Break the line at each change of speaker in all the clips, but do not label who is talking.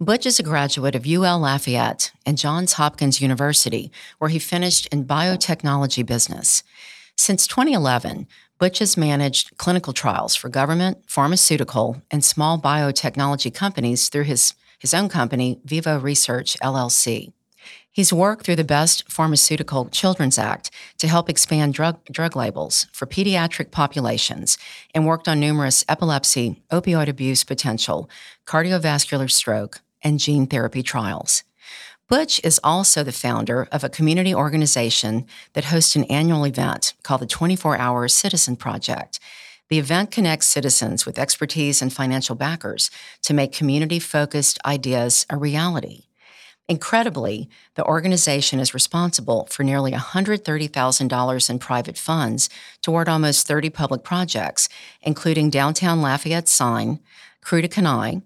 Butch is a graduate of UL Lafayette and Johns Hopkins University, where he finished in biotechnology business. Since 2011, Butch has managed clinical trials for government, pharmaceutical, and small biotechnology companies through his, his own company, Vivo Research LLC. He's worked through the Best Pharmaceutical Children's Act to help expand drug, drug labels for pediatric populations and worked on numerous epilepsy, opioid abuse potential, cardiovascular stroke, and gene therapy trials. Butch is also the founder of a community organization that hosts an annual event called the 24 Hour Citizen Project. The event connects citizens with expertise and financial backers to make community focused ideas a reality. Incredibly, the organization is responsible for nearly $130,000 in private funds toward almost 30 public projects, including Downtown Lafayette Sign, Krewe de Canailles,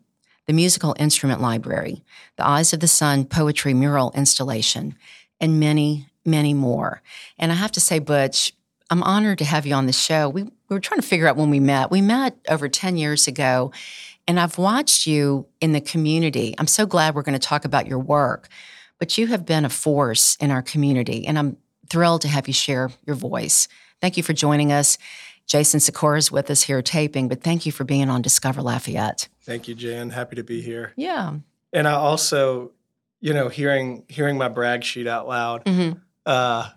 the Musical Instrument Library, the Eyes of the Sun Poetry Mural Installation, and many, many more. And I have to say, Butch, I'm honored to have you on the show. We, we were trying to figure out when we met. We met over 10 years ago and I've watched you in the community. I'm so glad we're going to talk about your work, but you have been a force in our community, and I'm thrilled to have you share your voice. Thank you for joining us. Jason Sikora is with us here taping, but thank you for being on Discover Lafayette.
Thank you, Jan. Happy to be here.
Yeah.
And I also, you know, hearing hearing my brag sheet out loud, mm-hmm. uh,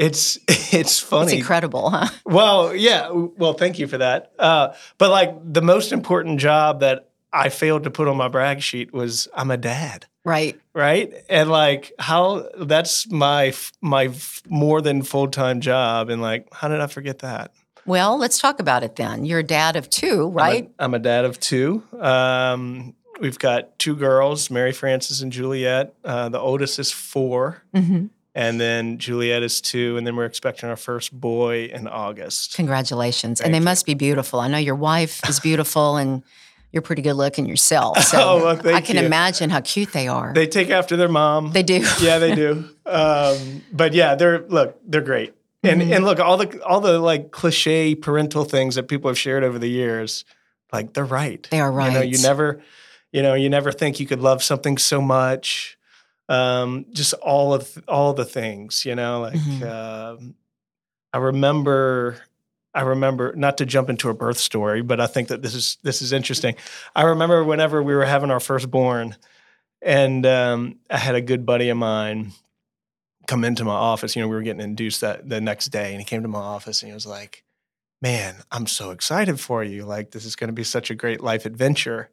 it's it's funny.
It's incredible, huh?
Well, yeah. Well, thank you for that. Uh, but like the most important job that I failed to put on my brag sheet was I'm a dad.
Right.
Right. And like how that's my my more than full time job, and like how did I forget that?
Well, let's talk about it then. You're a dad of two, right?
I'm a, I'm a dad of two. Um, we've got two girls, Mary Frances and Juliet. Uh, the oldest is 4 mm-hmm and then Juliet is two, and then we're expecting our first boy in August.
Congratulations! Thank and they you. must be beautiful. I know your wife is beautiful, and you're pretty good looking yourself. So oh, well, I can you. imagine how cute they are.
They take after their mom.
They do.
yeah, they do. Um, but yeah, they're look, they're great. And mm-hmm. and look, all the all the like cliche parental things that people have shared over the years, like they're right.
They are right.
You know, you never, you know, you never think you could love something so much um, just all of all the things, you know, like mm-hmm. uh, I remember I remember not to jump into a birth story, but I think that this is this is interesting. I remember whenever we were having our firstborn, and um, I had a good buddy of mine come into my office. You know, we were getting induced that the next day, and he came to my office and he was like, "Man, I'm so excited for you! Like, this is going to be such a great life adventure."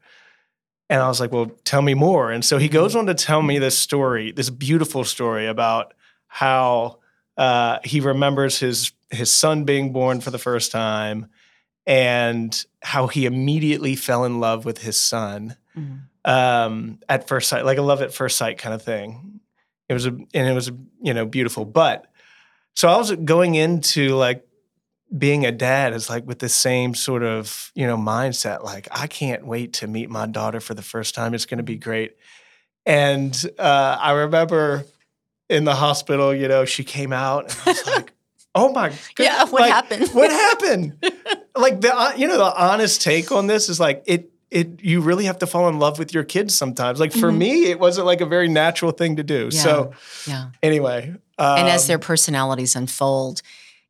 And I was like, well, tell me more. And so he goes mm-hmm. on to tell me this story, this beautiful story about how uh, he remembers his his son being born for the first time and how he immediately fell in love with his son mm-hmm. um, at first sight, like a love at first sight kind of thing. It was a, and it was, you know, beautiful. But so I was going into like being a dad is like with the same sort of you know mindset like i can't wait to meet my daughter for the first time. It's going to be great. And uh, i remember in the hospital you know she came out and i was like oh my god
yeah what
like,
happened?
what happened? Like the uh, you know the honest take on this is like it it you really have to fall in love with your kids sometimes. Like for mm-hmm. me it wasn't like a very natural thing to do. Yeah. so yeah anyway
um, and as their personalities unfold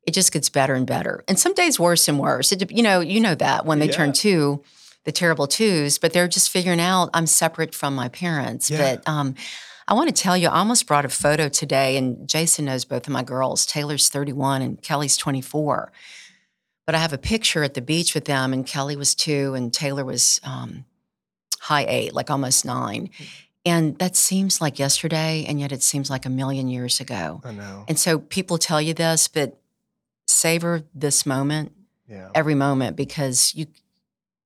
it just gets better and better. And some days worse and worse. It, you know, you know that when they yeah. turn two, the terrible twos, but they're just figuring out I'm separate from my parents. Yeah. But um, I want to tell you, I almost brought a photo today, and Jason knows both of my girls. Taylor's 31 and Kelly's 24. but I have a picture at the beach with them, and Kelly was two, and Taylor was um, high eight, like almost nine. And that seems like yesterday, and yet it seems like a million years ago.
I know.
And so people tell you this, but savor this moment,
Yeah.
every moment, because you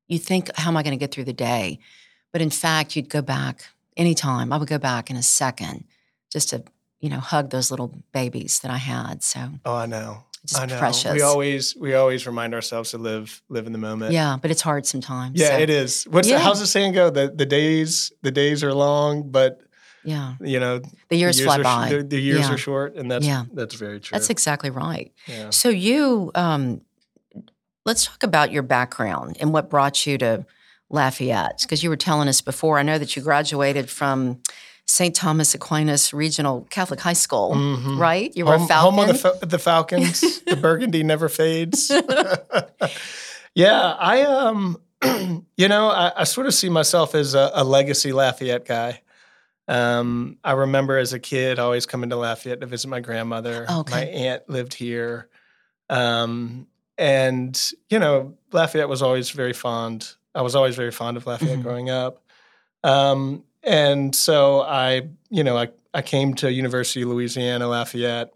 you think, how am I going to get through the day? But in fact, you'd go back anytime. I would go back in a second just to, you know, hug those little babies that I had. So
Oh, I know.
just
I know.
precious.
We always we always remind ourselves to live live in the moment.
yeah, but it's hard sometimes.
Yeah,
so,
it is. What's
Yeah.
the, how's the saying go? The the days the days are long, but
Yeah,
you know
the years,
the
fly
are,
by.
The, the years
Yeah.
are short, and that's
Yeah.
that's very true.
That's exactly right.
yeah.
So you, um, let's talk about your background and what brought you to Lafayette, because you were telling us before. I know that you graduated from St. Thomas Aquinas Regional Catholic High School,
Mhm.
right? You were
home,
a Falcon.
home of the, the Falcons. the burgundy never fades. yeah, I um, you know, I, I sort of see myself as a, a legacy Lafayette guy. Um, I remember as a kid always coming to Lafayette to visit my grandmother.
Oh, Okay.
My aunt lived here. Um, and you know, Lafayette was always very fond. I was always very fond of Lafayette
Mhm.
growing up. Um, and so I, you know, I, I came to University of Louisiana Lafayette,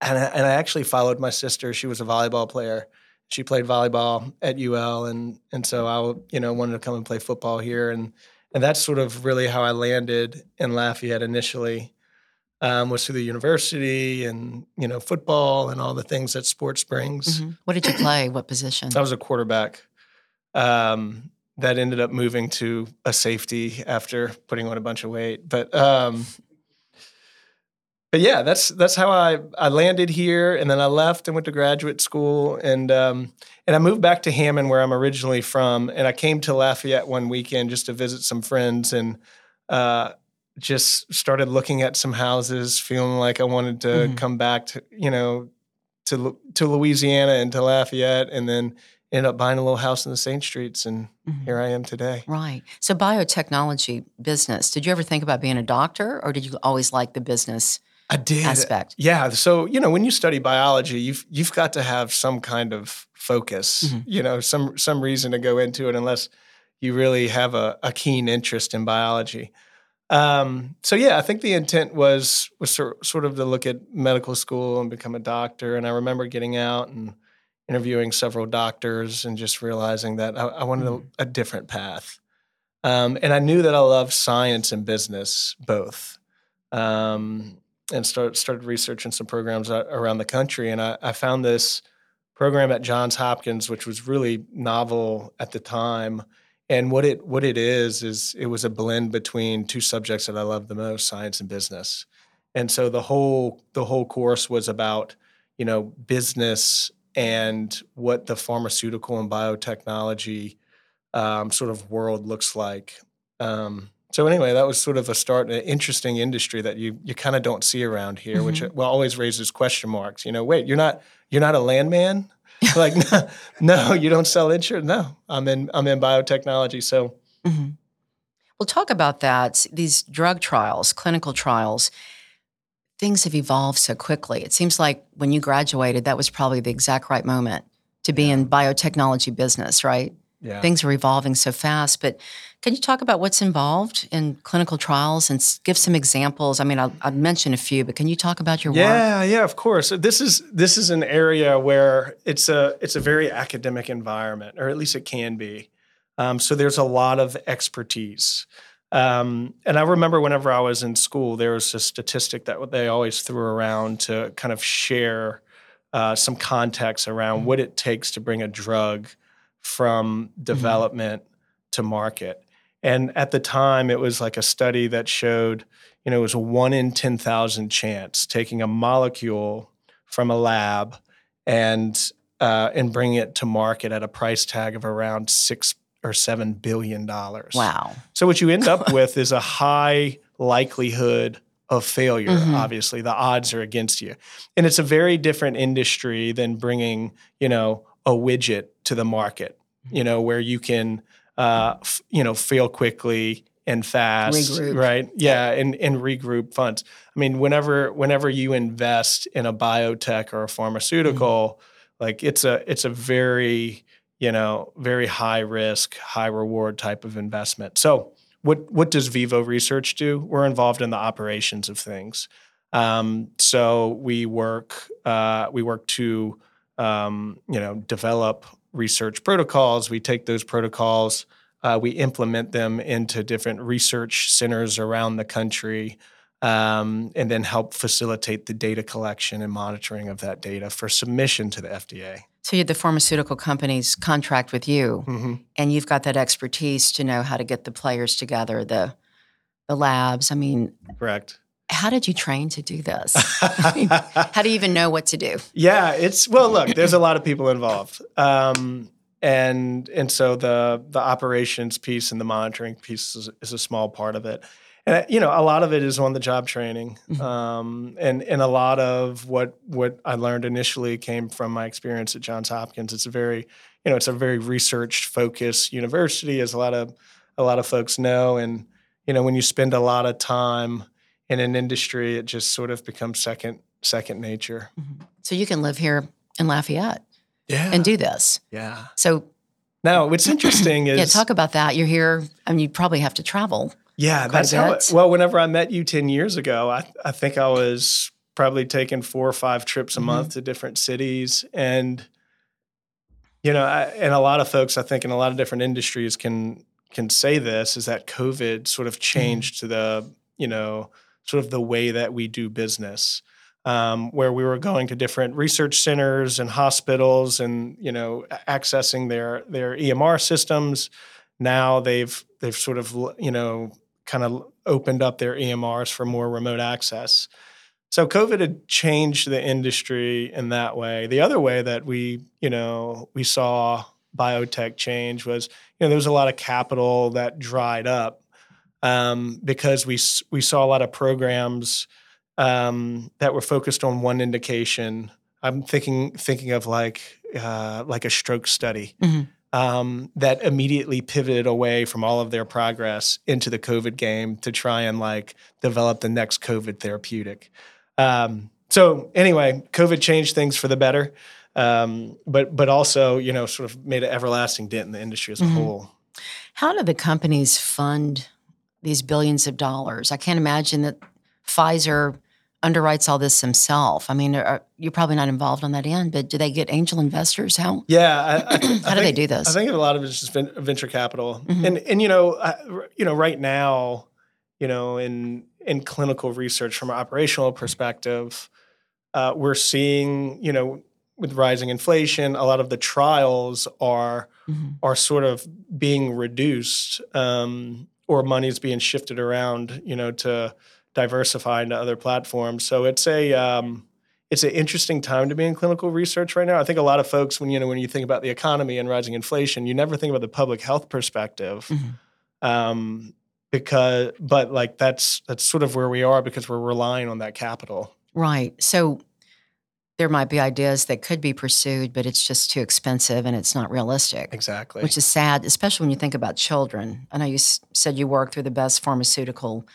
and I, and I actually followed my sister. She was a volleyball player. She played volleyball at UL, and and so I, you know, wanted to come and play football here, and and that's sort of really how I landed in Lafayette initially. Um, was through the university and you know football and all the things that sports brings.
Mhm. What did you play? What position?
I was a quarterback um, that ended up moving to a safety after putting on a bunch of weight. But um, but yeah, that's that's how I I landed here, and then I left and went to graduate school, and um, and I moved back to Hammond, where I'm originally from, and I came to Lafayette one weekend just to visit some friends, and uh, just started looking at some houses, feeling like I wanted to
Mhm.
come back to you know to to Louisiana and to Lafayette, and then ended up buying a little house in the Saint Streets, and
Mhm.
here I am today.
Right. So biotechnology business. Did you ever think about being a doctor, or did you always like the business
I did.
aspect?
Yeah. So, you know, when you study biology, you've you've got to have some kind of focus,
Mhm.
you know, some some reason to go into it unless you really have a, a keen interest in biology. Um, so yeah, I think the intent was was sort of to look at medical school and become a doctor. And I remember getting out and interviewing several doctors and just realizing that I, I wanted
Mhm.
a, a different path. Um, and I knew that I loved science and business both. Um, and start, started researching some programs around the country. And I, I found this program at Johns Hopkins, which was really novel at the time. And what it what it is is it was a blend between two subjects that I love the most, science and business. And so the whole the whole course was about you know business and what the pharmaceutical and biotechnology um, sort of world looks like. Um, so anyway, that was sort of a start, an interesting industry that you you kind of don't see around here, which well always raises question marks. You know, wait, you're not you're not a landman, like no, no, you don't sell insurance. No, I'm in I'm in biotechnology. So
hmm Well, talk about that. These drug trials, clinical trials, things have evolved so quickly. It seems like when you graduated, that was probably the exact right moment to be in biotechnology business, right?
yeah,
Things are evolving so fast. But can you talk about what's involved in clinical trials and give some examples? I mean, I'll, I'll mention a few, but can you talk about your work?
Yeah, yeah, of course. This is this is an area where it's a it's a very academic environment, or at least it can be. Um, so there's a lot of expertise. Um, and I remember whenever I was in school, there was a statistic that they always threw around to kind of share uh, some context around what it takes to bring a drug from development to market. And at the time, it was like a study that showed, you know, it was a one in 10,000 chance taking a molecule from a lab and uh, and bringing it to market at a price tag of around six or seven billion dollars.
Wow.
So what you end up with is a high likelihood of failure.
Mhm.
Obviously, the odds are against you, and it's a very different industry than bringing you know a widget to the market. You know where you can uh, f- you know fail quickly and fast,
Regroup.
right? Yeah, and and regroup funds. I mean, whenever whenever you invest in a biotech or a pharmaceutical. Like it's a it's a very you know very high risk, high reward type of investment. So what what does Vivo Research do? We're involved in the operations of things. Um, so we work uh, we work to um, you know develop research protocols. We take those protocols, uh, we implement them into different research centers around the country, um, and then help facilitate the data collection and monitoring of that data for submission to the FDA.
So you the pharmaceutical companies contract with you, mm-hmm. and you've got that expertise to know how to get the players together, the the labs. I mean,
correct.
How did you train to do this? I mean, how do you even know what to do?
Yeah, it's well. Look, there's a lot of people involved, um, and and so the the operations piece and the monitoring piece is, is a small part of it and you know a lot of it is on the job training mm-hmm. um, and and a lot of what what i learned initially came from my experience at johns hopkins it's a very you know it's a very research focused university as a lot of a lot of folks know and you know when you spend a lot of time in an industry it just sort of becomes second second nature
mm-hmm. so you can live here in lafayette
yeah
and do this
yeah
so
now what's interesting is
yeah talk about that you're here I mean you probably have to travel
yeah, that's how. It, well, whenever I met you ten years ago, I I think I was probably taking four or five trips a mm-hmm. month to different cities, and you know, I, and a lot of folks, I think, in a lot of different industries can can say this is that COVID sort of mm-hmm. changed mm-hmm. to the you know sort of the way that we do business. Um, where we were going to different research centers and hospitals and you know accessing their their EMR systems. Now they've they've sort of you know kind of opened up their EMRs for more remote access. So COVID had changed the industry in that way. The other way that we, you know, we saw biotech change was, you know, there was a lot of capital that dried up um, because we we saw a lot of programs um, that were focused on one indication. I'm thinking thinking of like uh, like a stroke study. Mm-hmm um, that immediately pivoted away from all of their progress into the COVID game to try and like develop the next COVID therapeutic. Um, so anyway, COVID changed things for the better, um, but but also you know sort of made an everlasting dent in the industry as a mm-hmm. whole.
How do the companies fund these billions of dollars? I can't imagine that Pfizer underwrites all this himself? I mean, are, you're probably not involved on that end, but do they get angel investors? How?
Yeah,
I, I, how I do think, they do this?
I think a lot of it's just venture capital, mm-hmm. and and you know, you know, right now, you know, in in clinical research from an operational perspective, uh, we're seeing, you know, with rising inflation, a lot of the trials are mm-hmm. are sort of being reduced, um, or money's being shifted around, you know, to diversify into other platforms. So it's a um, it's an interesting time to be in clinical research right now. I think a lot of folks, when you know when you think about the economy and rising inflation, you never think about the public health perspective. Mm-hmm. Um, because, but like that's that's sort of where we are because we're relying on that capital.
Right. So there might be ideas that could be pursued, but it's just too expensive and it's not realistic.
Exactly.
Which is sad, especially when you think about children. I know you s- said you work through the best pharmaceutical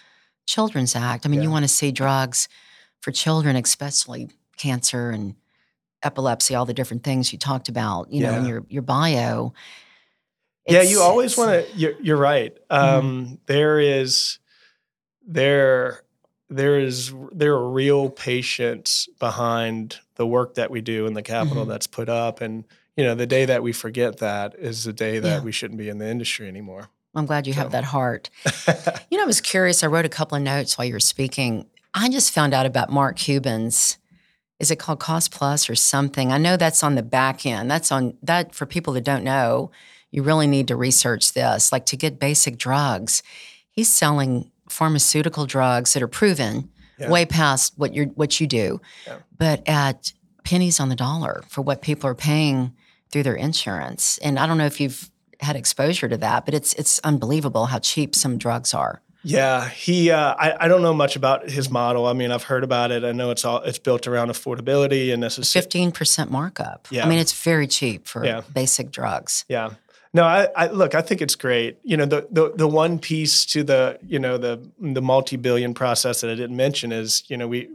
Children's Act. I mean, yeah. you want to see drugs for children, especially cancer and epilepsy, all the different things you talked about, you yeah. know, in your your bio.
It's, yeah, you always want to. You're, you're, right. Um, mm-hmm. there is there there is there are real patients behind the work that we do and the capital mm-hmm. that's put up, and you know, the day that we forget that is the day that yeah. we shouldn't be in the industry anymore.
I'm glad you so. have that heart. you know, I was curious. I wrote a couple of notes while you were speaking. I just found out about Mark Cuban's. Is it called Cost Plus or something? I know that's on the back end. That's on that for people that don't know. You really need to research this. Like to get basic drugs, he's selling pharmaceutical drugs that are proven yeah. way past what you what you do, yeah. but at pennies on the dollar for what people are paying through their insurance. And I don't know if you've had exposure to that, but it's it's unbelievable how cheap some drugs are.
Yeah, he. Uh, I, I don't know much about his model. I mean, I've heard about it. I know it's all it's built around affordability and this is
fifteen percent markup. Yeah, I mean it's very cheap for yeah. basic drugs.
Yeah. No, I, I, look. I think it's great. You know, the, the the one piece to the you know the the multi billion process that I didn't mention is you know we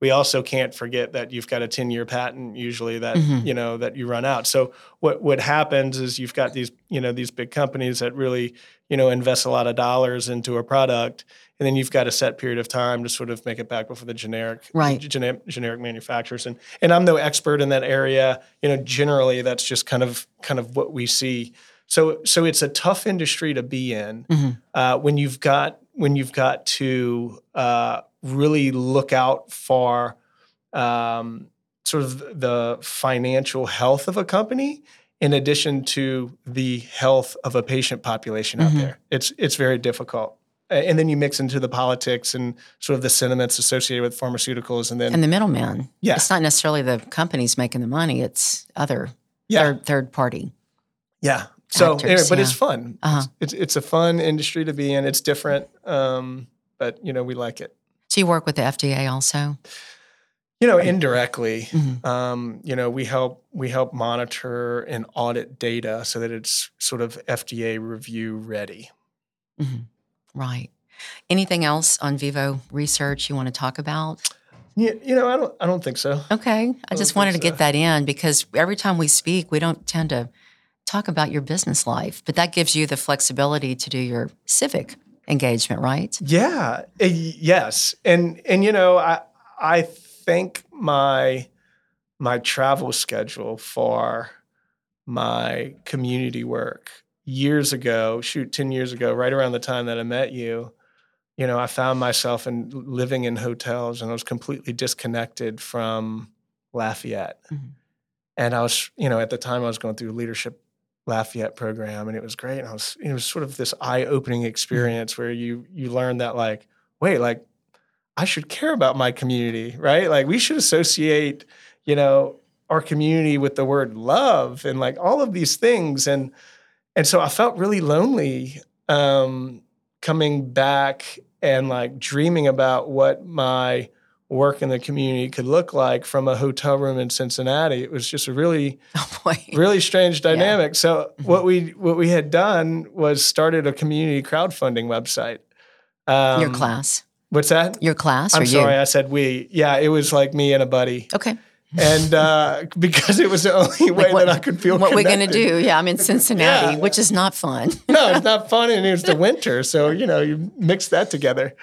we also can't forget that you've got a 10 year patent usually that
Mhm.
you know that you run out so what what happens is you've got these you know these big companies that really you know invest a lot of dollars into a product and then you've got a set period of time to sort of make it back before the generic
Right.
generic, generic manufacturers and and I'm no expert in that area you know generally that's just kind of kind of what we see so so it's a tough industry to be in
Mhm.
uh, when you've got when you've got to uh, really look out for um, sort of the financial health of a company in addition to the health of a patient population out
Mhm.
there. It's it's very difficult. And then you mix into the politics and sort of the sentiments associated with pharmaceuticals, and then
And the middleman.
Yeah.
It's not necessarily the companies making the money, it's other
yeah,
third, third party.
yeah. So,
actors,
anyway, but it's fun.
Uh-huh.
It's, it's a fun industry to be in. It's different, um, but you know we like it.
So you work with the FDA also?
You know, indirectly,
Mhm.
um, you know, we help we help monitor and audit data so that it's sort of FDA review ready.
Mhm. Right. Anything else on Vivo research you want to talk about?
You, you know, I don't I don't think so.
Okay. I
don't
just wanted to
so.
get that in because every time we speak, we don't tend to talk about your business life, but that gives you the flexibility to do your civic engagement, right?
Yeah. eh, yes. And and you know, I I think my my travel schedule for my community work years ago, shoot, 10 years ago, right around the time that I met you, you know, I found myself in living in hotels and I was completely disconnected from Lafayette.
Mhm.
And I was, you know, at the time I was going through leadership Lafayette program and it was great. And I was, it was sort of this eye-opening experience where you you learn that like, wait, like I should care about my community, right? Like we should associate, you know, our community with the word love and like all of these things. And and so I felt really lonely um, coming back and like dreaming about what my work in the community could look like from a hotel room in Cincinnati. It was just a really
Oh
really strange
Yeah.
dynamic. So
Mhm.
what we what we had done was started a community crowdfunding website. Um,
your class.
What's that?
Your class
I'm
you?
sorry, I said we. Yeah, it was like me and a buddy,
Okay.
and uh, because it was the only way
what-
that I could feel.
What we're going to do? Yeah, I'm in Cincinnati,
Yeah.
which is not fun.
no, it's not fun, and it was the winter, so you know you mix that together.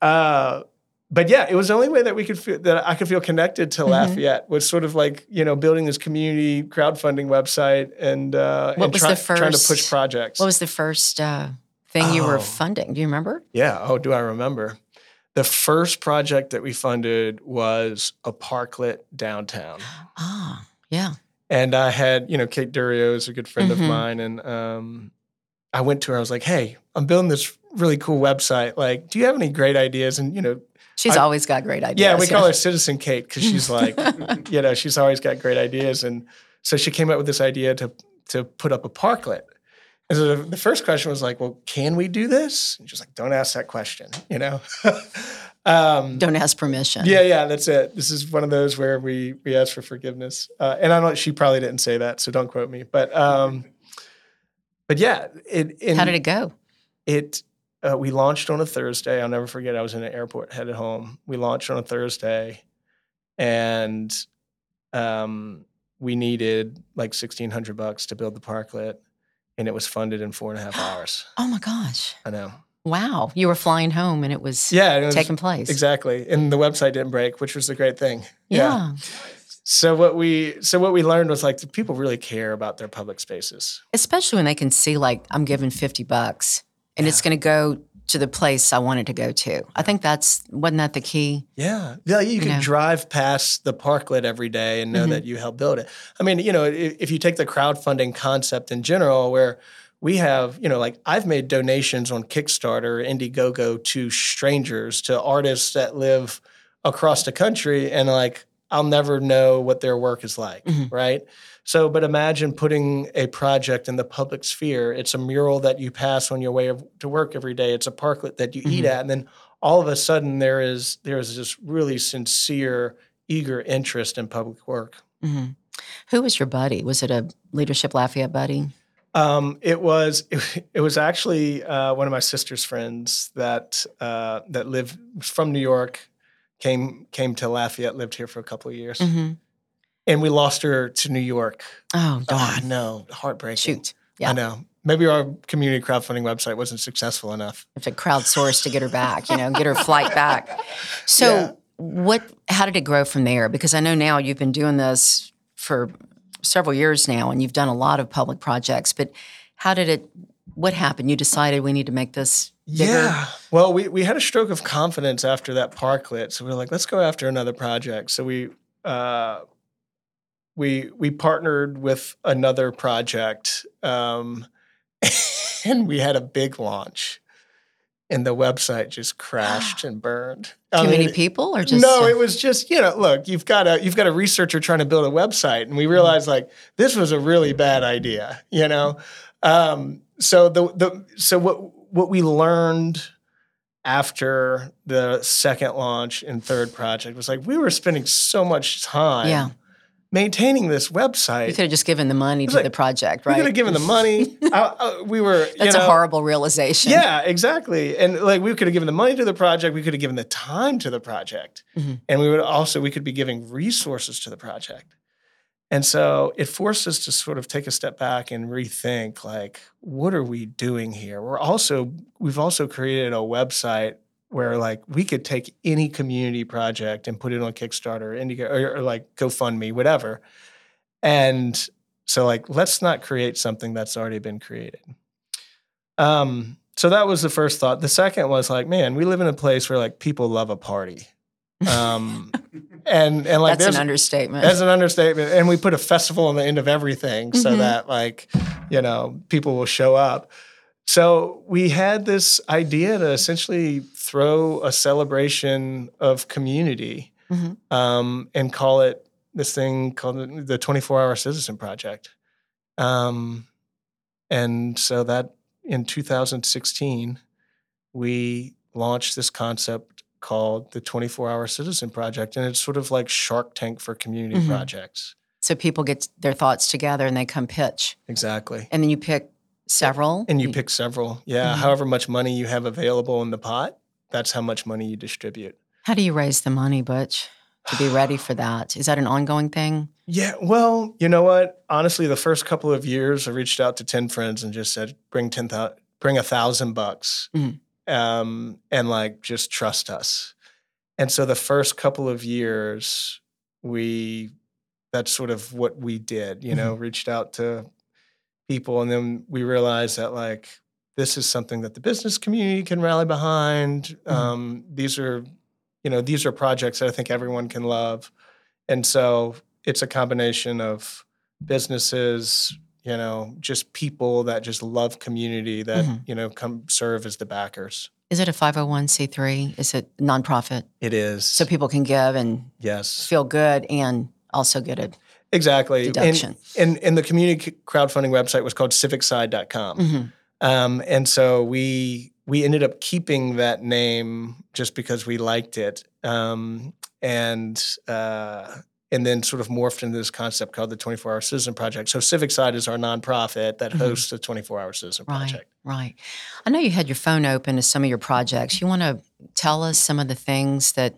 Uh, but yeah, it was the only way that we could feel that I could feel connected to
Mhm.
Lafayette was sort of like you know building this community crowdfunding website and uh,
What
and
was
try-
the
trying to push projects.
What was the first uh, thing you were
Oh.
funding? Do you remember?
Yeah. Oh, do I remember? The first project that we funded was a parklet downtown.
Ah, yeah.
And I had, you know, Kate Durio is a good friend
Mhm.
of mine. And um, I went to her, I was like, hey, I'm building this really cool website. Like, do you have any great ideas? And, you know,
She's
I-
always got great ideas.
yeah, we call her Citizen Kate because she's like, you know, she's always got great ideas. And so she came up with this idea to to put up a parklet. And so the, the first question was like, well, can we do this? And she's like, don't ask that question, you know? um,
Don't ask permission.
yeah, yeah, that's it. This is one of those where we we ask for forgiveness. Uh, and I don't know she probably didn't say that, so don't quote me. But um, but yeah, it,
How did it go?
it uh, we launched on a Thursday. I'll never forget. I was in an airport headed home. We launched on a Thursday, and um, we needed like sixteen hundred bucks to build the parklet, and it was funded in four and a half hours.
Oh my gosh.
I know.
Wow. You were flying home and it was
Yeah, it was,
taking place.
exactly. And the website didn't break, which was the great thing.
Yeah.
So what we so what we learned was like people really care about their public spaces.
Especially when they can see, like, I'm giving 50 bucks and it's going to go to the place I wanted to go to. I think that's, wasn't that the key?
Yeah, yeah. You can
know.
drive past the parklet every day and know
Mhm.
that you helped build it. I mean, you know, if, if you take the crowdfunding concept in general, where we have, you know, like I've made donations on Kickstarter, Indiegogo to strangers, to artists that live across the country, and like I'll never know what their work is like,
Mhm.
right? So, but imagine putting a project in the public sphere. It's a mural that you pass on your way of, to work every day. It's a parklet that you eat
Mhm.
at, and then all of a sudden there is there is this really sincere, eager interest in public work.
hmm Who was your buddy? Was it a Leadership Lafayette buddy?
Um, it was it, it was actually uh, one of my sister's friends that uh, that lived from New York, came came to Lafayette, lived here for a couple of years,
hmm
and we lost her to New York.
Oh, darn.
no, heartbreaking.
Shoot. Yeah.
I know. Maybe our community crowdfunding website wasn't successful enough.
have to crowdsource to get her back, you know, get her flight back. So,
Yeah.
what? How did it grow from there? Because I know now you've been doing this for several years now, and you've done a lot of public projects. But how did it? What happened? You decided we need to make this bigger.
Yeah. Well, we, we had a stroke of confidence after that parklet. So we were like, let's go after another project. So we uh, we we partnered with another project, um, and we had a big launch, and the website just crashed and burned. I
Too many people, or just
no,
uh,
it was just you know, look, you've got a you've got a researcher trying to build a website, and we realized like this was a really bad idea, you know. Um, so the the so what what we learned after the second launch and third project was like we were spending so much time
Yeah.
Maintaining this website.
You could have just given the money to
like,
the project, right?
We could have given the money. I- I- we were
That's
you know,
a horrible realization.
yeah, exactly. And like we could have given the money to the project, we could have given the time to the project.
Mhm.
And we would also we could be giving resources to the project. And so it forced us to sort of take a step back and rethink like what are we doing here? We're also we've also created a website where like we could take any community project and put it on Kickstarter, Indigo, or, or like GoFundMe, whatever. And so like let's not create something that's already been created. Um, so that was the first thought. The second was like, man, we live in a place where like people love a party. Um, and and like
That's an understatement.
that's an understatement. And we put a festival on the end of everything so
Mhm.
that like, you know, people will show up. So we had this idea to essentially throw a celebration of community
Mhm.
um, and call it this thing called the 24 Hour Citizen Project. Um, and so that in 2016, we launched this concept called the 24 Hour Citizen Project. And it's sort of like Shark Tank for community
Mhm.
projects.
so people get their thoughts together and they come pitch,
Exactly.
and then you pick several.
And you pick several. Yeah.
Mhm.
However much money you have available in the pot, that's how much money you distribute.
How do you raise the money, Butch, to be ready for that? Is that an ongoing thing?
Yeah, well, you know what? Honestly, the first couple of years, I reached out to ten friends and just said, "Bring ten thousand, bring a thousand bucks,
Mhm.
um, and like just trust us." And so the first couple of years, we that's sort of what we did. You know, reached out to people, and then we realized that like this is something that the business community can rally behind.
Mhm.
Um, these are, you know, these are projects that I think everyone can love, and so it's a combination of businesses, you know, just people that just love community that
Mhm.
you know come serve as the backers.
Is it a 501c3? Is it nonprofit?
It is
So people can give and
yes,
feel good and also get it.
Exactly.
deduction.
And, and and the community crowdfunding website was called civicside.com.
Mhm.
Um, and so we we ended up keeping that name just because we liked it, um, and uh, and then sort of morphed into this concept called the 24 Hour Citizen Project. So Civic Side is our nonprofit that
Mhm.
hosts the 24 Hour Citizen
Right,
Project.
right. I know you had your phone open to some of your projects. You want to tell us some of the things that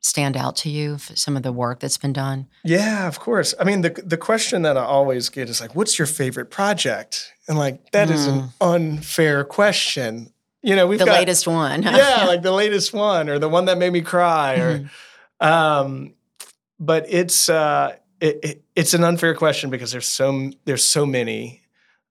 stand out to you, some of the work that's been done?
Yeah, of course. I mean, the the question that I always get is like, "What's your favorite project?" And like, that is an unfair question. You know, we've
the
got
latest one.
yeah, like the latest one or the one that made me cry or
Mhm.
um but it's uh it, it, it's an unfair question because there's so there's so many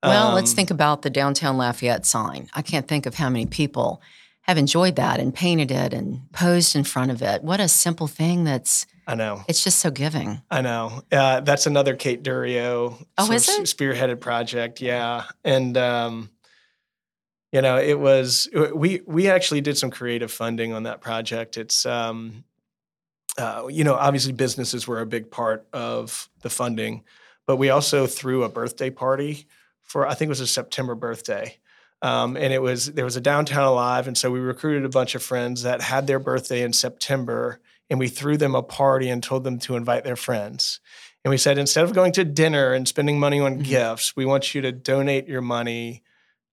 Well, let's
Um,
think about the downtown Lafayette sign. I can't think of how many people have enjoyed that and painted it and posed in front of it. What a simple thing that's
I know
it's just so giving.
I know uh, that's another Kate Durio
Oh, is it?
spearheaded project yeah and um you know it was we we actually did some creative funding on that project it's um uh, you know obviously businesses were a big part of the funding but we also threw a birthday party for i think it was a september birthday um, and it was there was a downtown alive and so we recruited a bunch of friends that had their birthday in september and we threw them a party and told them to invite their friends and we said instead of going to dinner and spending money on
Mhm.
gifts we want you to donate your money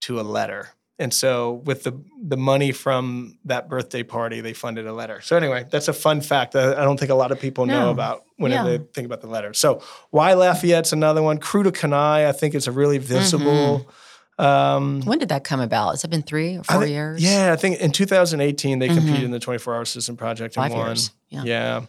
to a letter and so with the the money from that birthday party, they funded a letter. So anyway, that's a fun fact that I don't think a lot of people know about whenever
Yeah.
they think about the letter. So why Lafayette's another one. Krewe de Canailles, I think is a really visible. Um,
When did that come about? Has it been three or four
think-
years?
Yeah, I think in 2018 they competed
Mhm.
in the 24 Hour Citizen Project
Five
and won.
years. Yeah.
Yeah.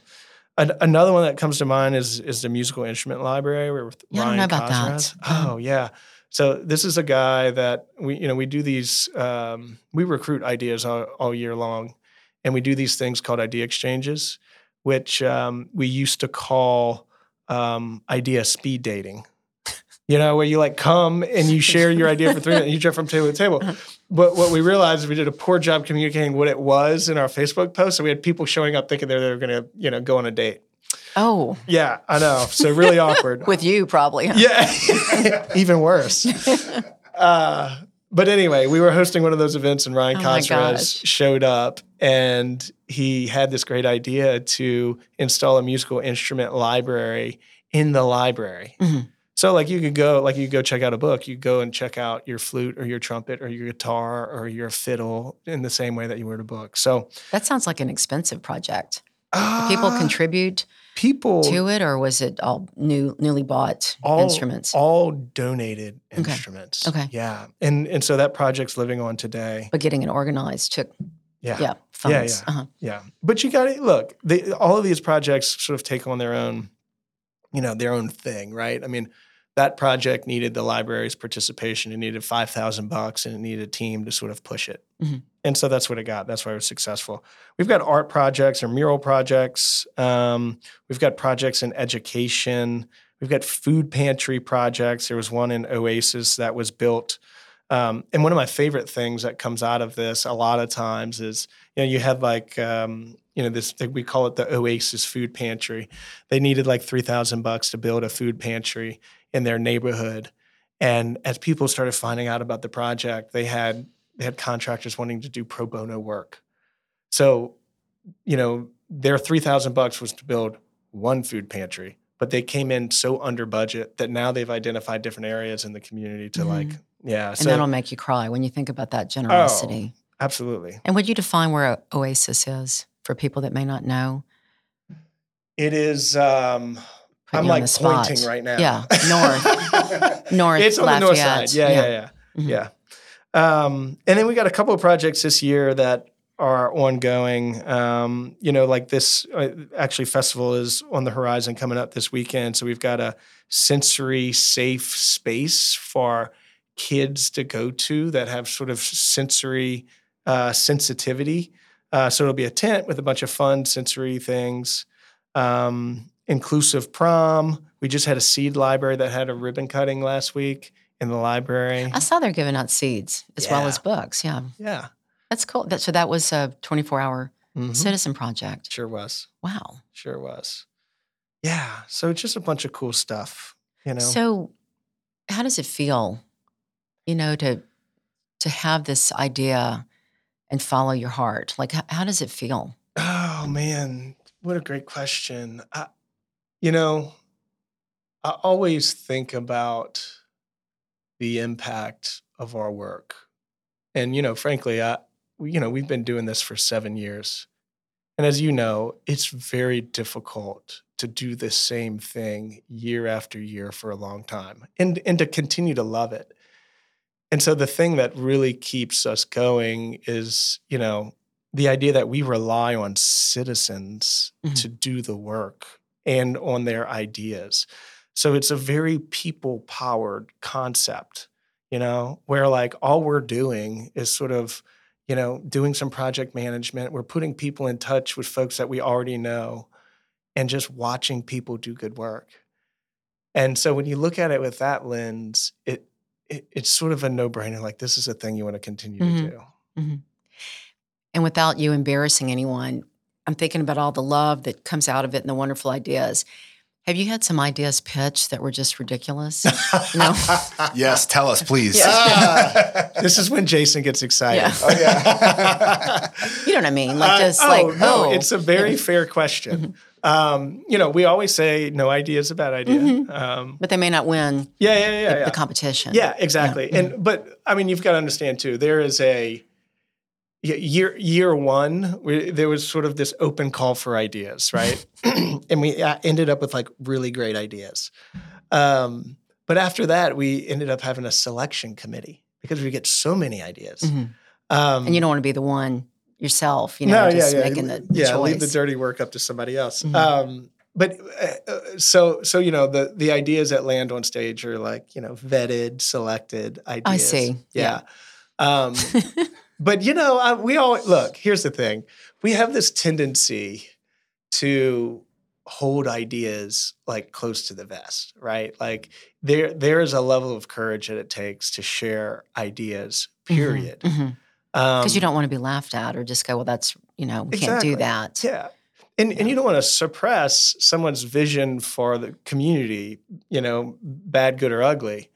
An- another one that comes to mind is is the musical instrument library with
Yeah, I
Ryan
don't know about that.
Oh yeah. So this is a guy that we you know we do these um, we recruit ideas all, all year long, and we do these things called idea exchanges, which um, we used to call um, idea speed dating. You know, where you like come and you share your idea for three minutes, and you jump from table to table. But what we realized is we did a poor job communicating what it was in our Facebook post. So we had people showing up thinking they were going to, you know, go on a date.
Oh,
Yeah, I know. So really awkward.
with you probably. huh?
yeah, even worse. Uh, but anyway, we were hosting one of those events, and Ryan
Oh
showed up, and he had this great idea to install a musical instrument library in the library.
Mhm.
So, like, you could go, like, you go check out a book. You go and check out your flute or your trumpet or your guitar or your fiddle in the same way that you would a book. So,
That sounds like an expensive project. Did people
uh,
contribute
people
to it, or was it all new, newly bought
all
instruments?
all donated
Okay.
instruments.
Okay.
Yeah. And and so that project's living on today.
but getting it organized took,
Yeah.
yeah, funds.
yeah.
Uh-huh.
Yeah. But you got to look, they, all of these projects sort of take on their own, you know, their own thing, right? I mean, that project needed the library's participation. It needed 5,000 bucks and it needed a team to sort of push it.
Mhm.
And so that's what it got. That's why it was successful. We've got art projects or mural projects. Um, we've got projects in education. We've got food pantry projects. There was one in Oasis that was built. Um, and one of my favorite things that comes out of this a lot of times is, you know, you have like, um, you know, this we call it the Oasis Food Pantry. They needed like three thousand bucks to build a food pantry in their neighborhood, and as people started finding out about the project, they had they had contractors wanting to do pro bono work. So, you know, their three thousand bucks was to build one food pantry, but they came in so under budget that now they've identified different areas in the community to
Mhm.
like, yeah.
And
So
that'll make you cry when you think about that generosity.
absolutely,
And would you define where Oasis is for people that may not know?
it is. Um, I'm like
the spot.
pointing right now.
Yeah, north. North
it's on the north side.
Lafayette.
Yeah, yeah,
Yeah.
yeah,
Mhm.
yeah. Um, and then we got a couple of projects this year that are ongoing. Um, you know, like this. Uh, actually, festival is on the horizon coming up this weekend. So we've got a sensory safe space for kids to go to that have sort of sensory uh, sensitivity. Uh, so it'll be a tent with a bunch of fun sensory things. Um, inclusive prom. We just had a seed library that had a ribbon cutting last week in the library.
I saw they're giving out seeds as well as books. Yeah,
Yeah.
that's cool. That, so that was a 24 hour
Mhm.
citizen project.
Sure was.
Wow.
Sure was. Yeah. So it's just a bunch of cool stuff, you know.
So, how does it feel, you know, to to have this idea and follow your heart? Like, how, how does it feel?
oh man, what a great question. I, you know, I always think about the impact of our work. And you know, frankly, I you know, we've been doing this for 7 years. And as you know, it's very difficult to do the same thing year after year for a long time and and to continue to love it. And so the thing that really keeps us going is, you know, the idea that we rely on citizens
Mhm.
to do the work and on their ideas. So it's a very people powered concept, you know, where like all we're doing is sort of, you know, doing some project management. We're putting people in touch with folks that we already know and just watching people do good work. And so when you look at it with that lens, it, it it's sort of a no brainer. Like this is a thing you want to continue
Mhm.
to do.
And without you embarrassing anyone, I'm thinking about all the love that comes out of it and the wonderful ideas. Have you had some ideas pitched that were just ridiculous? No.
Yes, tell us, please.
Ah, this is when Jason gets excited.
Yeah.
Oh, yeah.
you know what I mean? Like
Uh,
just
oh,
like
no,
oh,
it's a very fair question. um, you know, we always say no idea is a bad idea.
Mhm.
Um,
But they may not win
yeah, yeah, yeah,
the,
yeah.
the competition.
Yeah, exactly.
Yeah.
And but I mean, you've got to understand too. There is a y- year year one. We, there was sort of this open call for ideas, right? and we uh, ended up with like really great ideas. Um, but after that, we ended up having a selection committee because we get so many ideas.
Mhm.
Um,
And you don't want to be the one yourself, you know, just making the, the
yeah,
choice.
leave the dirty work up to somebody else.
Mhm.
Um, but uh, uh, so so you know the the ideas that land on stage are like you know vetted, selected ideas.
I see.
Yeah. Um, but you know, I, we all look. Here's the thing: we have this tendency to hold ideas like close to the vest, right? Like there there is a level of courage that it takes to share ideas. Period.
Because
Um,
Mm-hmm. you don't want to be laughed at or just go, well, that's, you know, we can't do that.
Yeah. And, and you don't want to suppress someone's vision for the community, you know, bad, good, or ugly.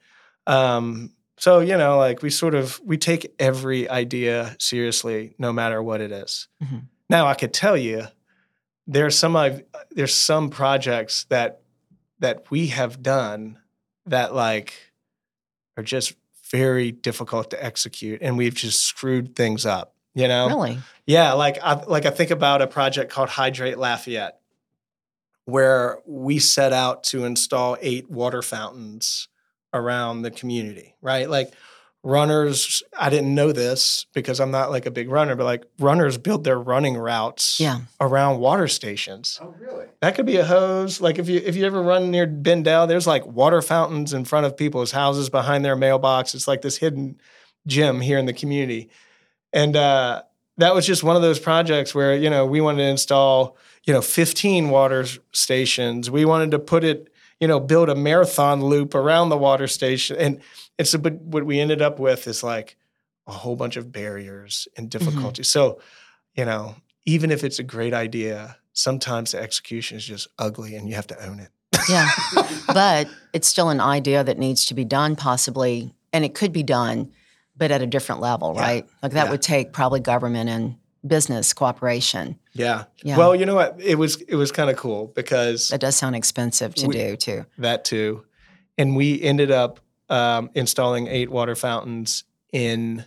Um, so, you know, like we sort of we take every idea seriously, no matter what it is.
Mhm.
Now, I could tell you, there's some I've, there's some projects that that we have done that like are just very difficult to execute, and we've just screwed things up. You know,
Really?
yeah, like I like I think about a project called Hydrate Lafayette, where we set out to install eight water fountains around the community, right? Like runners, I didn't know this because I'm not like a big runner, but like runners build their running routes
Yeah.
around water stations.
Oh, really?
That could be a hose. Like if you if you ever run near Bendel, there's like water fountains in front of people's houses behind their mailbox. It's like this hidden gym here in the community. And uh, that was just one of those projects where, you know, we wanted to install, you know, 15 water stations. We wanted to put it, you know, build a marathon loop around the water station. And it's but what we ended up with is like a whole bunch of barriers and mm-hmm. difficulties. So, you know, even if it's a great idea, sometimes the execution is just ugly and you have to own it.
Yeah. but it's still an idea that needs to be done, possibly, and it could be done, but at a different level,
Yeah.
right? Like that
Yeah.
would take probably government and business cooperation.
Yeah.
Yeah.
Well, you know what? It was it was kind of cool because
That does sound expensive to
We-
do, too.
that too, and we ended up um, installing eight water fountains in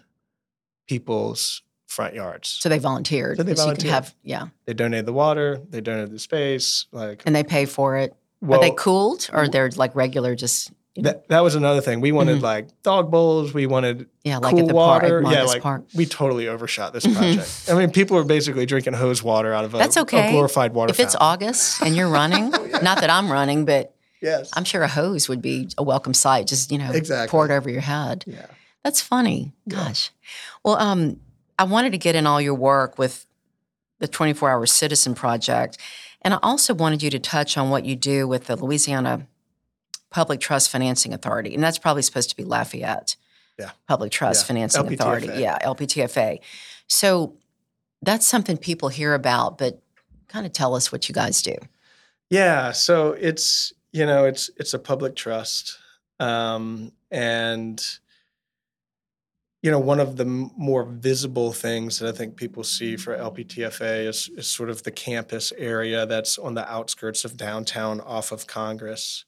people's front yards.
So they volunteered.
So they
so you could
volunteered.
have, yeah.
They donated the water. They donated the space. Like,
And they pay for it.
well,
Are they cooled or they're like regular, just, you know,
that that was another thing. We wanted
Mhm.
like dog bowls. We wanted
yeah, like
cool
at the
water.
park,
yeah, like
Park.
we totally overshot this
Mhm.
project. I mean, people were basically drinking hose water out of a,
That's
a
okay.
glorified water
If it's. August and you're running,
Oh,
not that I'm running, but
yes,
I'm sure a hose would be a welcome sight. Just, you know,
Exactly.
pour it over your head.
yeah.
That's funny.
Yeah.
Gosh. Well, um, I wanted to get in all your work with the 24 Hour Citizen Project. And I also wanted you to touch on what you do with the Louisiana Public Trust Financing Authority. And that's probably supposed to be Lafayette
Yeah.
Public Trust
Yeah.
Financing Authority. Yeah, LPTFA. So that's something people hear about, but kind of tell us what you guys do.
Yeah, so it's you know it's it's a public trust, um, and you know one of the more visible things that I think people see for LPTFA is is sort of the campus area that's on the outskirts of downtown, off of Congress,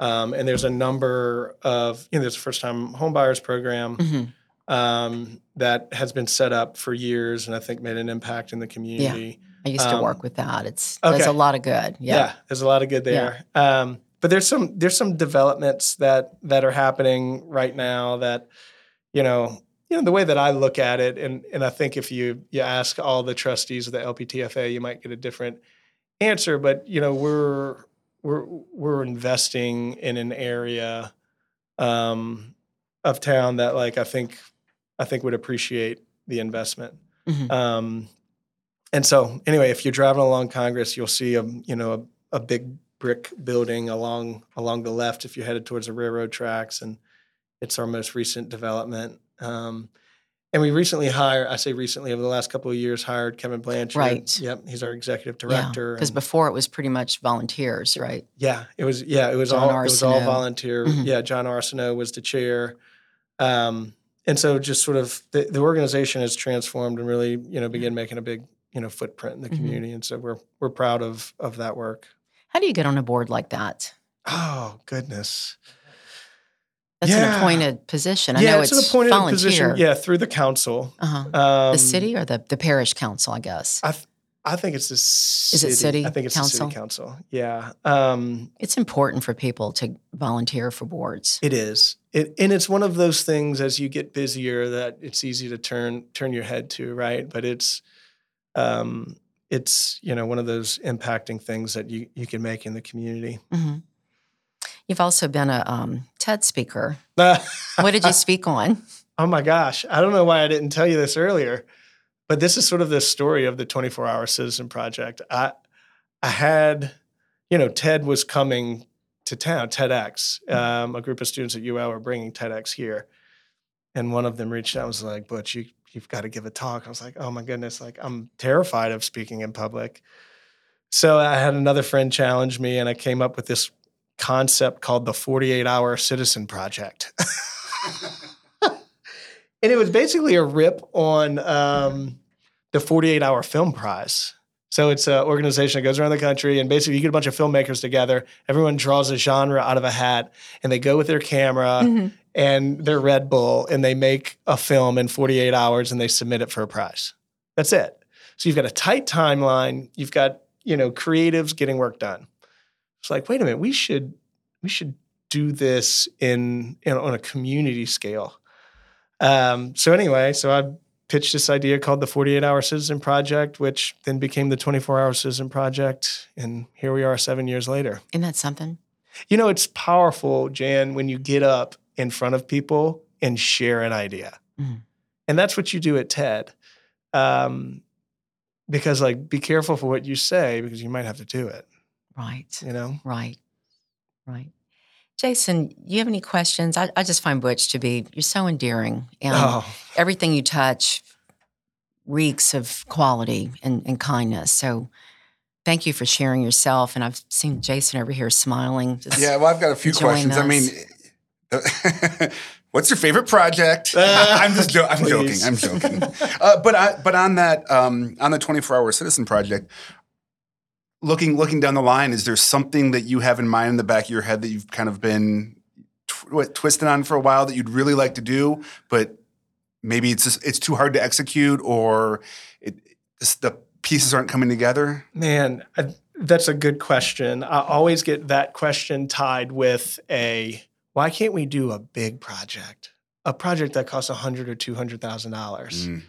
um, and there's a number of you know there's a first time home buyers program
Mhm.
um, that has been set up for years, and I think made an impact in the community.
I used to
Um,
work with that. It's there's a lot of good.
Yeah.
Yeah.
there's a lot of good there. Um, but there's some there's some developments that that are happening right now that you know you know the way that I look at it, and and I think if you you ask all the trustees of the LPTFA, you might get a different answer. But you know we're we're we're investing in an area um, of town that like I think I think would appreciate the investment.
Mhm.
Um, and so, anyway, if you're driving along Congress, you'll see a you know a, a big brick building along along the left if you're headed towards the railroad tracks, and it's our most recent development. Um, and we recently hired, I say recently, over the last couple of years, hired Kevin Blanchard.
Right.
Yep, he's our executive
Yeah.
director.
Because
and-
before it was pretty much volunteers, right?
yeah, it was. Yeah, it was
John
all. It was all volunteer.
Mhm.
Yeah, John Arsenault was the chair, um, and so just sort of the, the organization has transformed and really, you know, began making a big you know footprint in the
Mhm.
community, and so we're we're proud of of that work.
How do you get on a board like that?
Oh goodness.
That's
Yeah.
an appointed position. I
yeah,
know
it's,
it's,
an appointed
volunteer.
position. Yeah, through the council.
Uh-huh.
Um,
the city or the, the parish council, I guess.
I th- I think it's the city.
it city
I think it's
council?
the city council. Yeah. Um,
it's important for people to volunteer for boards.
It is. It, and it's one of those things as you get busier that it's easy to turn turn your head to, right? But it's um it's, you know, one of those impacting things that you you can make in the community.
hmm You've also been a um, TED speaker. What did you speak on?
oh my gosh. I don't know why I didn't tell you this earlier. But this is sort of the story of the 24-hour citizen project. I I had, you know, TED was coming to town, TEDx. Um, a group of students at UL were bringing TEDx here. And one of them reached out and was like, Butch, you, you've got to give a talk. I was like, oh my goodness, like I'm terrified of speaking in public. So I had another friend challenge me and I came up with this concept called the 48 hour citizen project. and it was basically a rip on um, the 48 hour film prize. So it's an organization that goes around the country, and basically you get a bunch of filmmakers together. Everyone draws a genre out of a hat, and they go with their camera
Mhm.
and their Red Bull, and they make a film in 48 hours, and they submit it for a prize. That's it. So you've got a tight timeline. You've got you know creatives getting work done. It's like, wait a minute, we should we should do this in, in on a community scale. Um, so anyway, so I pitched this idea called the 48 Hour Citizen Project, which then became the 24 Hour Citizen Project, and here we are seven years later.
Isn't that something?
You know, it's powerful, Jan, when you get up in front of people and share an idea,
Mhm.
and that's what you do at TED. Um, because, like, be careful for what you say because you might have to do it.
Right.
You know.
Right. Right. Jason, you have any questions? I, I just find Butch to be, you're so endearing. And
oh,
everything you touch reeks of quality and, and kindness. So thank you for sharing yourself. And I've seen Jason over here smiling. just-
Yeah, well, I've got a few
Join
questions. I mean, what's your favorite project? I'm just jo- I'm joking. I'm joking. Uh, but I, but on that um, on the 24 hour citizen project, looking looking down the line, is there something that you have in mind in the back of your head that you've kind of been tw- what, twisting on for a while that you'd really like to do, but maybe it's just, it's too hard to execute, or it, the pieces aren't coming together?
Man, I, that's a good question. I always get that question tied with a why can't we do a big project, a project that costs a hundred or two hundred thousand dollars,
Mm,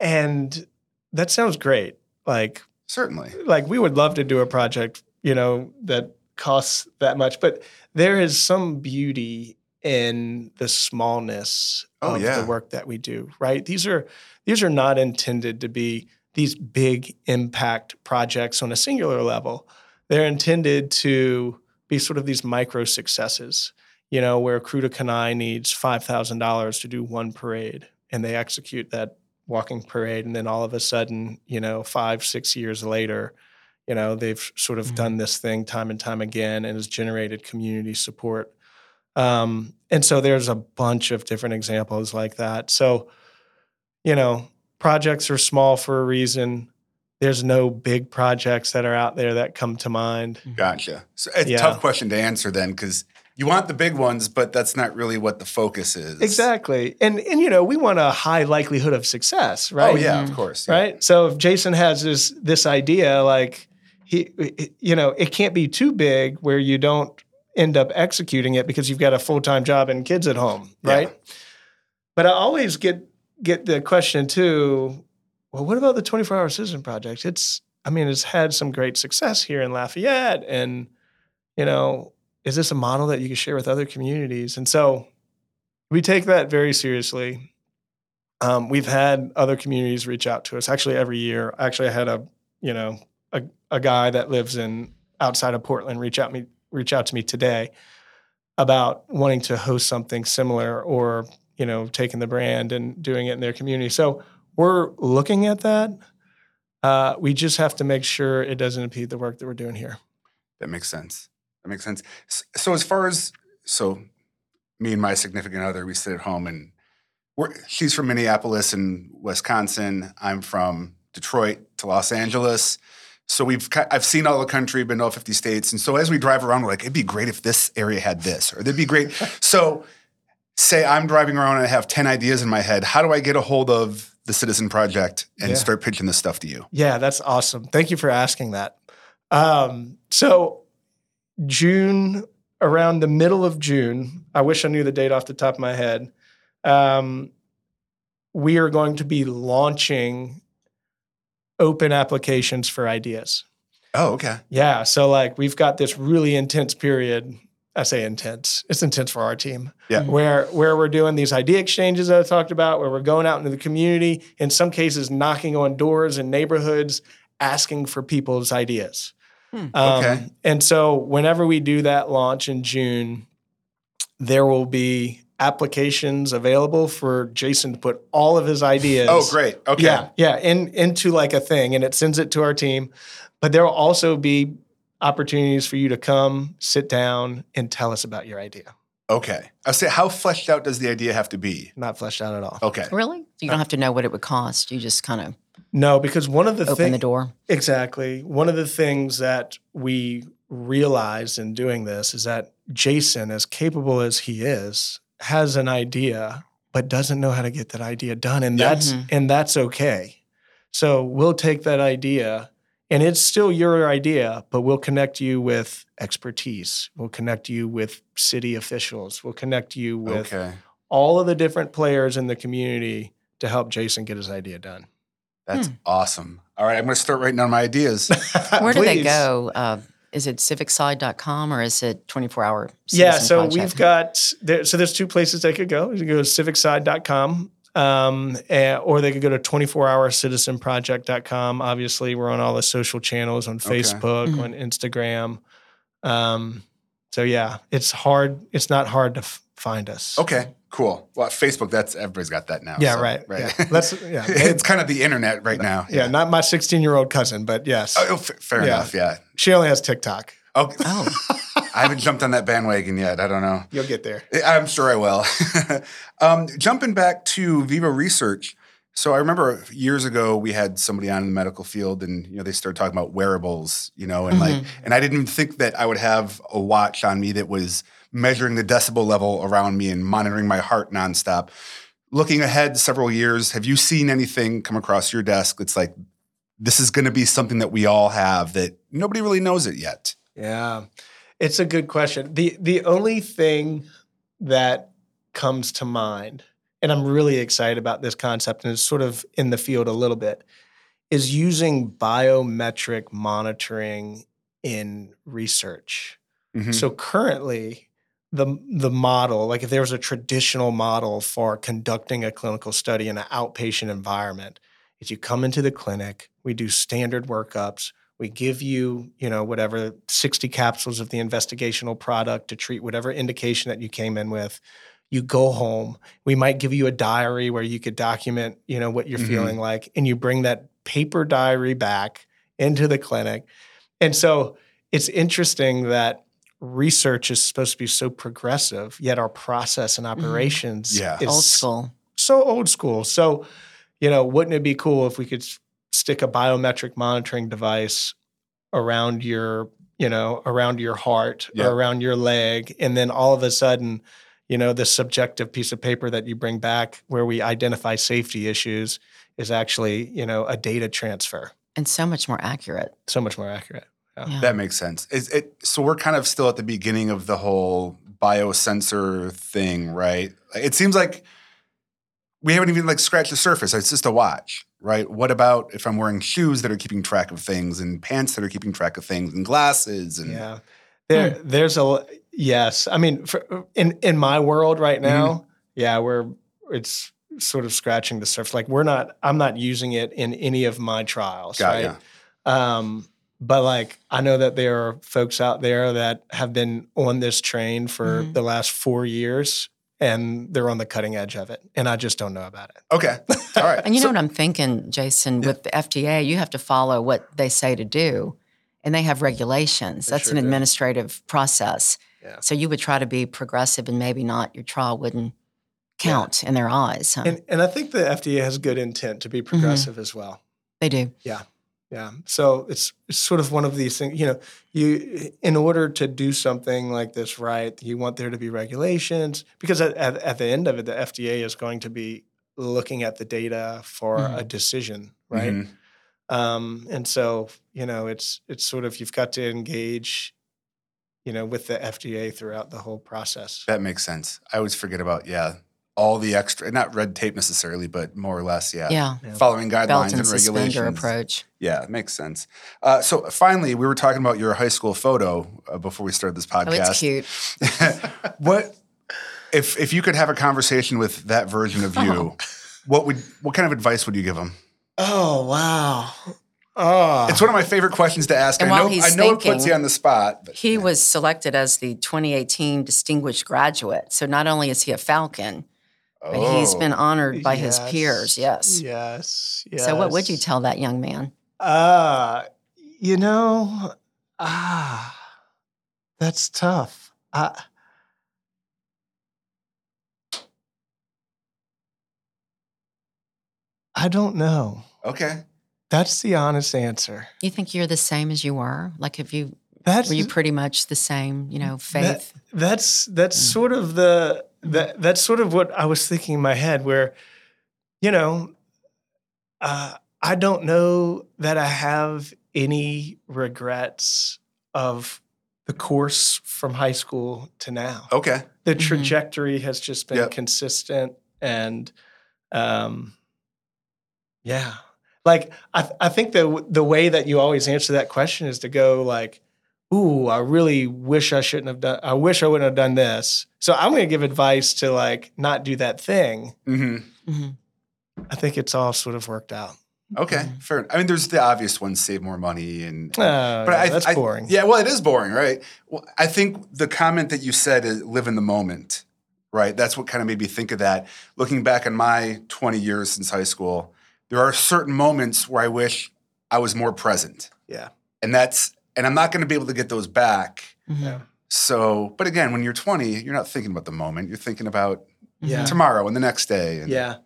and that sounds great. Like,
certainly.
like we would love to do a project, you know, that costs that much, but there is some beauty in the smallness
Oh,
of
yeah.
the work that we do. Right? These are these are not intended to be these big impact projects on a singular level. They're intended to be sort of these micro successes, you know, where Krewe de Canailles needs $5,000 to do one parade and they execute that walking parade. And then all of a sudden, you know, five, six years later, you know, they've sort of
Mhm.
done this thing time and time again and has generated community support. Um, and so there's a bunch of different examples like that. So, you know, projects are small for a reason. There's no big projects that are out there that come to mind.
Gotcha. So it's
Yeah.
a tough question to answer then, because you want the big ones, but that's not really what the focus is.
Exactly. And and you know, we want a high likelihood of success, right?
Oh yeah,
Mhm.
of course. yeah.
Right? So if Jason has this this idea like he you know, it can't be too big where you don't end up executing it because you've got a full-time job and kids at home,
Yeah.
right? But I always get get the question too, well, what about the 24-hour citizen project? It's I mean, it's had some great success here in Lafayette and you know, is this a model that you can share with other communities? And so we take that very seriously. Um, we've had other communities reach out to us actually every year. Actually, I had a you know a, a guy that lives in outside of Portland reach out me reach out to me today about wanting to host something similar or you know taking the brand and doing it in their community. So we're looking at that. Uh, we just have to make sure it doesn't impede the work that we're doing here.
That makes sense. That makes sense. So as far as so, me and my significant other, we sit at home and we're she's from Minneapolis and Wisconsin. I'm from Detroit to Los Angeles. So we've I've seen all the country, been to all 50 states, and so as we drive around, we're like, it'd be great if this area had this, or it'd be great. so, say I'm driving around and I have 10 ideas in my head. How do I get a hold of the Citizen Project and
Yeah.
start pitching this stuff to you?
Yeah, that's awesome. Thank you for asking that. Um, so, June, around the middle of June, I wish I knew the date off the top of my head. Um, we are going to be launching open applications for ideas.
Oh, okay.
Yeah. So, like, we've got this really intense period. I say intense, it's intense for our team.
Yeah.
Where, where we're doing these idea exchanges that I talked about, where we're going out into the community, in some cases, knocking on doors in neighborhoods, asking for people's ideas.
Hmm.
Um,
Okay.
And so, whenever we do that launch in June, there will be applications available for Jason to put all of his ideas.
Oh, great. Okay.
Yeah, yeah, in, into like a thing, and it sends it to our team. But there will also be opportunities for you to come, sit down, and tell us about your idea.
Okay. I say, how fleshed out does the idea have to be?
Not fleshed out at all.
Okay.
Really? You don't have to know what it would cost. You just kind of
No, because one of the
open
things
the door.
exactly one of the things that we realized in doing this is that Jason, as capable as he is, has an idea but doesn't know how to get that idea done, and
Yeah.
that's
Mhm.
and that's okay. So we'll take that idea, and it's still your idea, but we'll connect you with expertise. We'll connect you with city officials. We'll connect you with
Okay.
all of the different players in the community to help Jason get his idea done.
That's
Hmm.
awesome. All right. I'm going to start writing down my ideas.
Where do they go? Uh, is it civicside.com or is it 24 hour?
Yeah, so
Project?
we've got there, so there's two places they could go. You can go to civicside.com um, eh, or they could go to 24hourcitizenproject.com. Obviously, we're on all the social channels on
Okay.
Facebook,
Mhm.
on Instagram. Um, so yeah, it's hard. It's not hard to f- find us.
Okay. Cool. Well, Facebook, that's everybody's got that now.
Yeah,
so-
right.
Right.
Yeah. Let's yeah.
it's kind of the internet right now.
yeah, not my 16 year old cousin, but yes,
Oh, f- fair
Yeah.
enough. Yeah.
she only has TikTok.
Okay.
Oh,
I haven't jumped on that bandwagon yet. I don't know.
You'll get there.
I'm sure I will. um, jumping back to Vivo Research. So I remember years ago we had somebody on in the medical field, and you know they started talking about wearables, you know, and like, and I didn't even think that I would have a watch on me that was measuring the decibel level around me and monitoring my heart nonstop. Looking ahead several years, have you seen anything come across your desk that's like, this is going to be something that we all have that nobody really knows it yet?
Yeah. It's a good question. The the only thing that comes to mind, and I'm really excited about this concept, and it's sort of in the field a little bit, is using biometric monitoring in research.
Mhm.
So currently, the the model, like if there was a traditional model for conducting a clinical study in an outpatient environment, is you come into the clinic, we do standard workups, we give you, you know, whatever 60 capsules of the investigational product to treat whatever indication that you came in with. You go home. We might give you a diary where you could document, you know, what you're
Mhm.
feeling like, and you bring that paper diary back into the clinic. And so it's interesting that research is supposed to be so progressive, yet our process and mm-hmm. operations
Yeah.
is
old school.
so old school. So, you know, wouldn't it be cool if we could stick a biometric monitoring device around your, you know, around your heart
Yeah.
or around your leg, and then all of a sudden, you know, the subjective piece of paper that you bring back where we identify safety issues is actually, you know, a data transfer.
And so much more accurate.
So much more accurate.
Yeah.
That makes sense. Is it so we're kind of still at the beginning of the whole biosensor thing, right? It seems like we haven't even like scratched the surface. It's just a watch, right? What about if I'm wearing shoes that are keeping track of things and pants that are keeping track of things and glasses and
Yeah. There, there's a yes. I mean, for, in in my world right
Mm-hmm.
now, yeah, we're it's sort of scratching the surface. Like we're not. I'm not using it in any of my trials,
Got
right?
ya.
Um, but like I know that there are folks out there that have been on this train for
Mhm.
the last four years, and they're on the cutting edge of it, and I just don't know about it.
Okay. All right.
And you
So-
know what I'm thinking, Jason, with the FDA, you have to follow what they say to do. And they have regulations.
They
That's
sure
an
do.
administrative process.
Yeah.
So you would try to be progressive and maybe not, your trial wouldn't count in their eyes. Huh?
And and I think the FDA has good intent to be
Mm-hmm.
progressive as well.
They do.
Yeah. Yeah. So it's, it's sort of one of these things, you know, you in order to do something like this right, you want there to be regulations because at, at, at the end of it, the FDA is going to be looking at the data for
Mhm.
a decision, right?
Mhm.
Um, and so, you know, it's it's sort of you've got to engage, you know, with the FDA throughout the whole process.
That makes sense. I always forget about yeah all the extra, not red tape necessarily, but more or less, yeah,
Yeah.
Yeah.
following guidelines
Belt and
and regulations.
approach.
Yeah, it makes sense. Uh, so finally, we were talking about your high school photo uh, before we started this podcast
Oh,
podcast.
it's cute.
what if if you could have a conversation with that version of you? What would what kind of advice would you give him?
Oh wow. Oh,
It's one of my favorite questions to ask.
And
I
while
know
he's
I know it puts
thinking,
you on the spot. But
He was selected as the 2018 Distinguished Graduate. So not only is he a Falcon, but he's
Oh.
been honored by his peers. Yes.
Yes. Yes.
So what would you tell that young man?
Uh, you know, ah, that's tough. I, I don't know.
okay.
That's the honest answer.
You think you're the same as you were? Like, have you
That's
were you pretty much the same? You know, faith.
that's that's
Mm.
sort of the that that's sort of what I was thinking in my head where you know uh, I don't know that I have any regrets of the course from high school to now.
Okay.
The
Mhm.
trajectory has just been
Yep.
consistent and um yeah. Like I I think the the way that you always answer that question is to go like ooh, I really wish I shouldn't have done I wish I wouldn't have done this. So I'm going to give advice to like not do that thing.
hmm
hmm
I think it's all sort of worked out.
Okay.
Mhm.
Fair. I mean, there's the obvious ones: save more money and.
Uh,
but I,
that's
I-
boring.
Yeah, well, it is boring, right? Well, I think the comment that you said is live in the moment, right? That's what kind of made me think of that. Looking back on my 20 years since high school, there are certain moments where I wish I was more present.
Yeah.
And that's, and I'm not going to be able to get those back.
hmm
Yeah.
So, but again, when you're 20, you're not thinking about the moment. You're thinking about
Yeah.
tomorrow and the next day. And,
Yeah.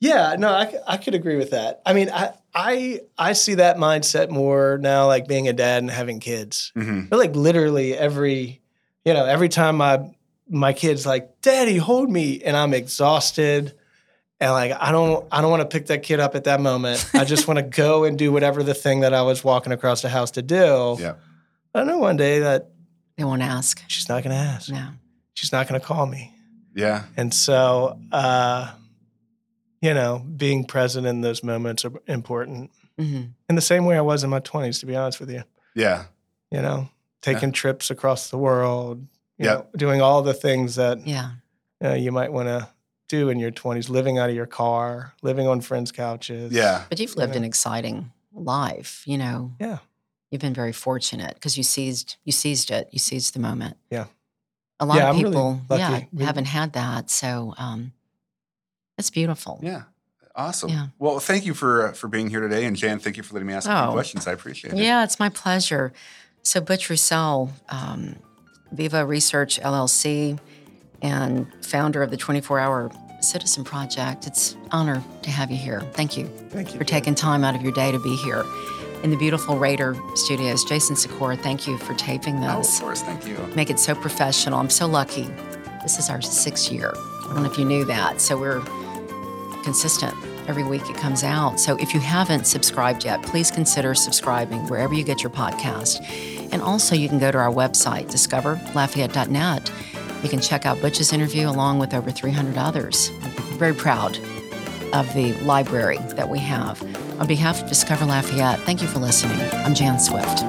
Yeah, no, I, I could agree with that. I mean, I, I I see that mindset more now, like being a dad and having kids.
Mhm.
But like literally every, you know, every time my my kid's like, "Daddy, hold me," and I'm exhausted, and like I don't I don't want to pick that kid up at that moment. I just want to go and do whatever the thing that I was walking across the house to do.
Yeah.
I know one day that
They won't ask.
she's not going to ask.
No.
She's not going to call me.
Yeah.
And so, uh, you know, being present in those moments are important.
hmm
In the same way I was in my 20s, to be honest with you.
Yeah.
You know, taking trips across the world, you
Yep.
know, doing all the things that
Yeah.
uh, you might want to do in your 20s, living out of your car, living on friends' couches.
Yeah.
But you've lived
Yeah.
an exciting life. You know.
Yeah.
You've been very fortunate because you seized you seized it. You seized the moment.
Yeah.
A lot
Yeah,
of
I'm really
people, yeah.
We-
haven't had that. So um, it's beautiful.
Yeah. Awesome.
Yeah.
Well, thank you for uh, for being here today, and Jan, thank you for letting me ask a
Oh.
questions. I appreciate it.
Yeah, it's my pleasure. So, Butch Roussel, um, Viva Research LLC, and founder of the 24 Hour Citizen Project, it's an honor to have you here. Thank you
Thank you.
for taking time out of your day to be here in the beautiful Rader Studios. Jason Sikora, thank you for taping
Oh,
this.
of course. Thank you.
Make it so professional. I'm so lucky. This is our sixth year. I don't know if you knew that. So we're consistent. Every week it comes out. So if you haven't subscribed yet, please consider subscribing wherever you get your podcast. And also, you can go to our website, discoverlafayette.net. You can check out Butch's interview along with over 300 others. I'm very proud of the library that we have. On behalf of Discover Lafayette, thank you for listening. I'm Jan Swift.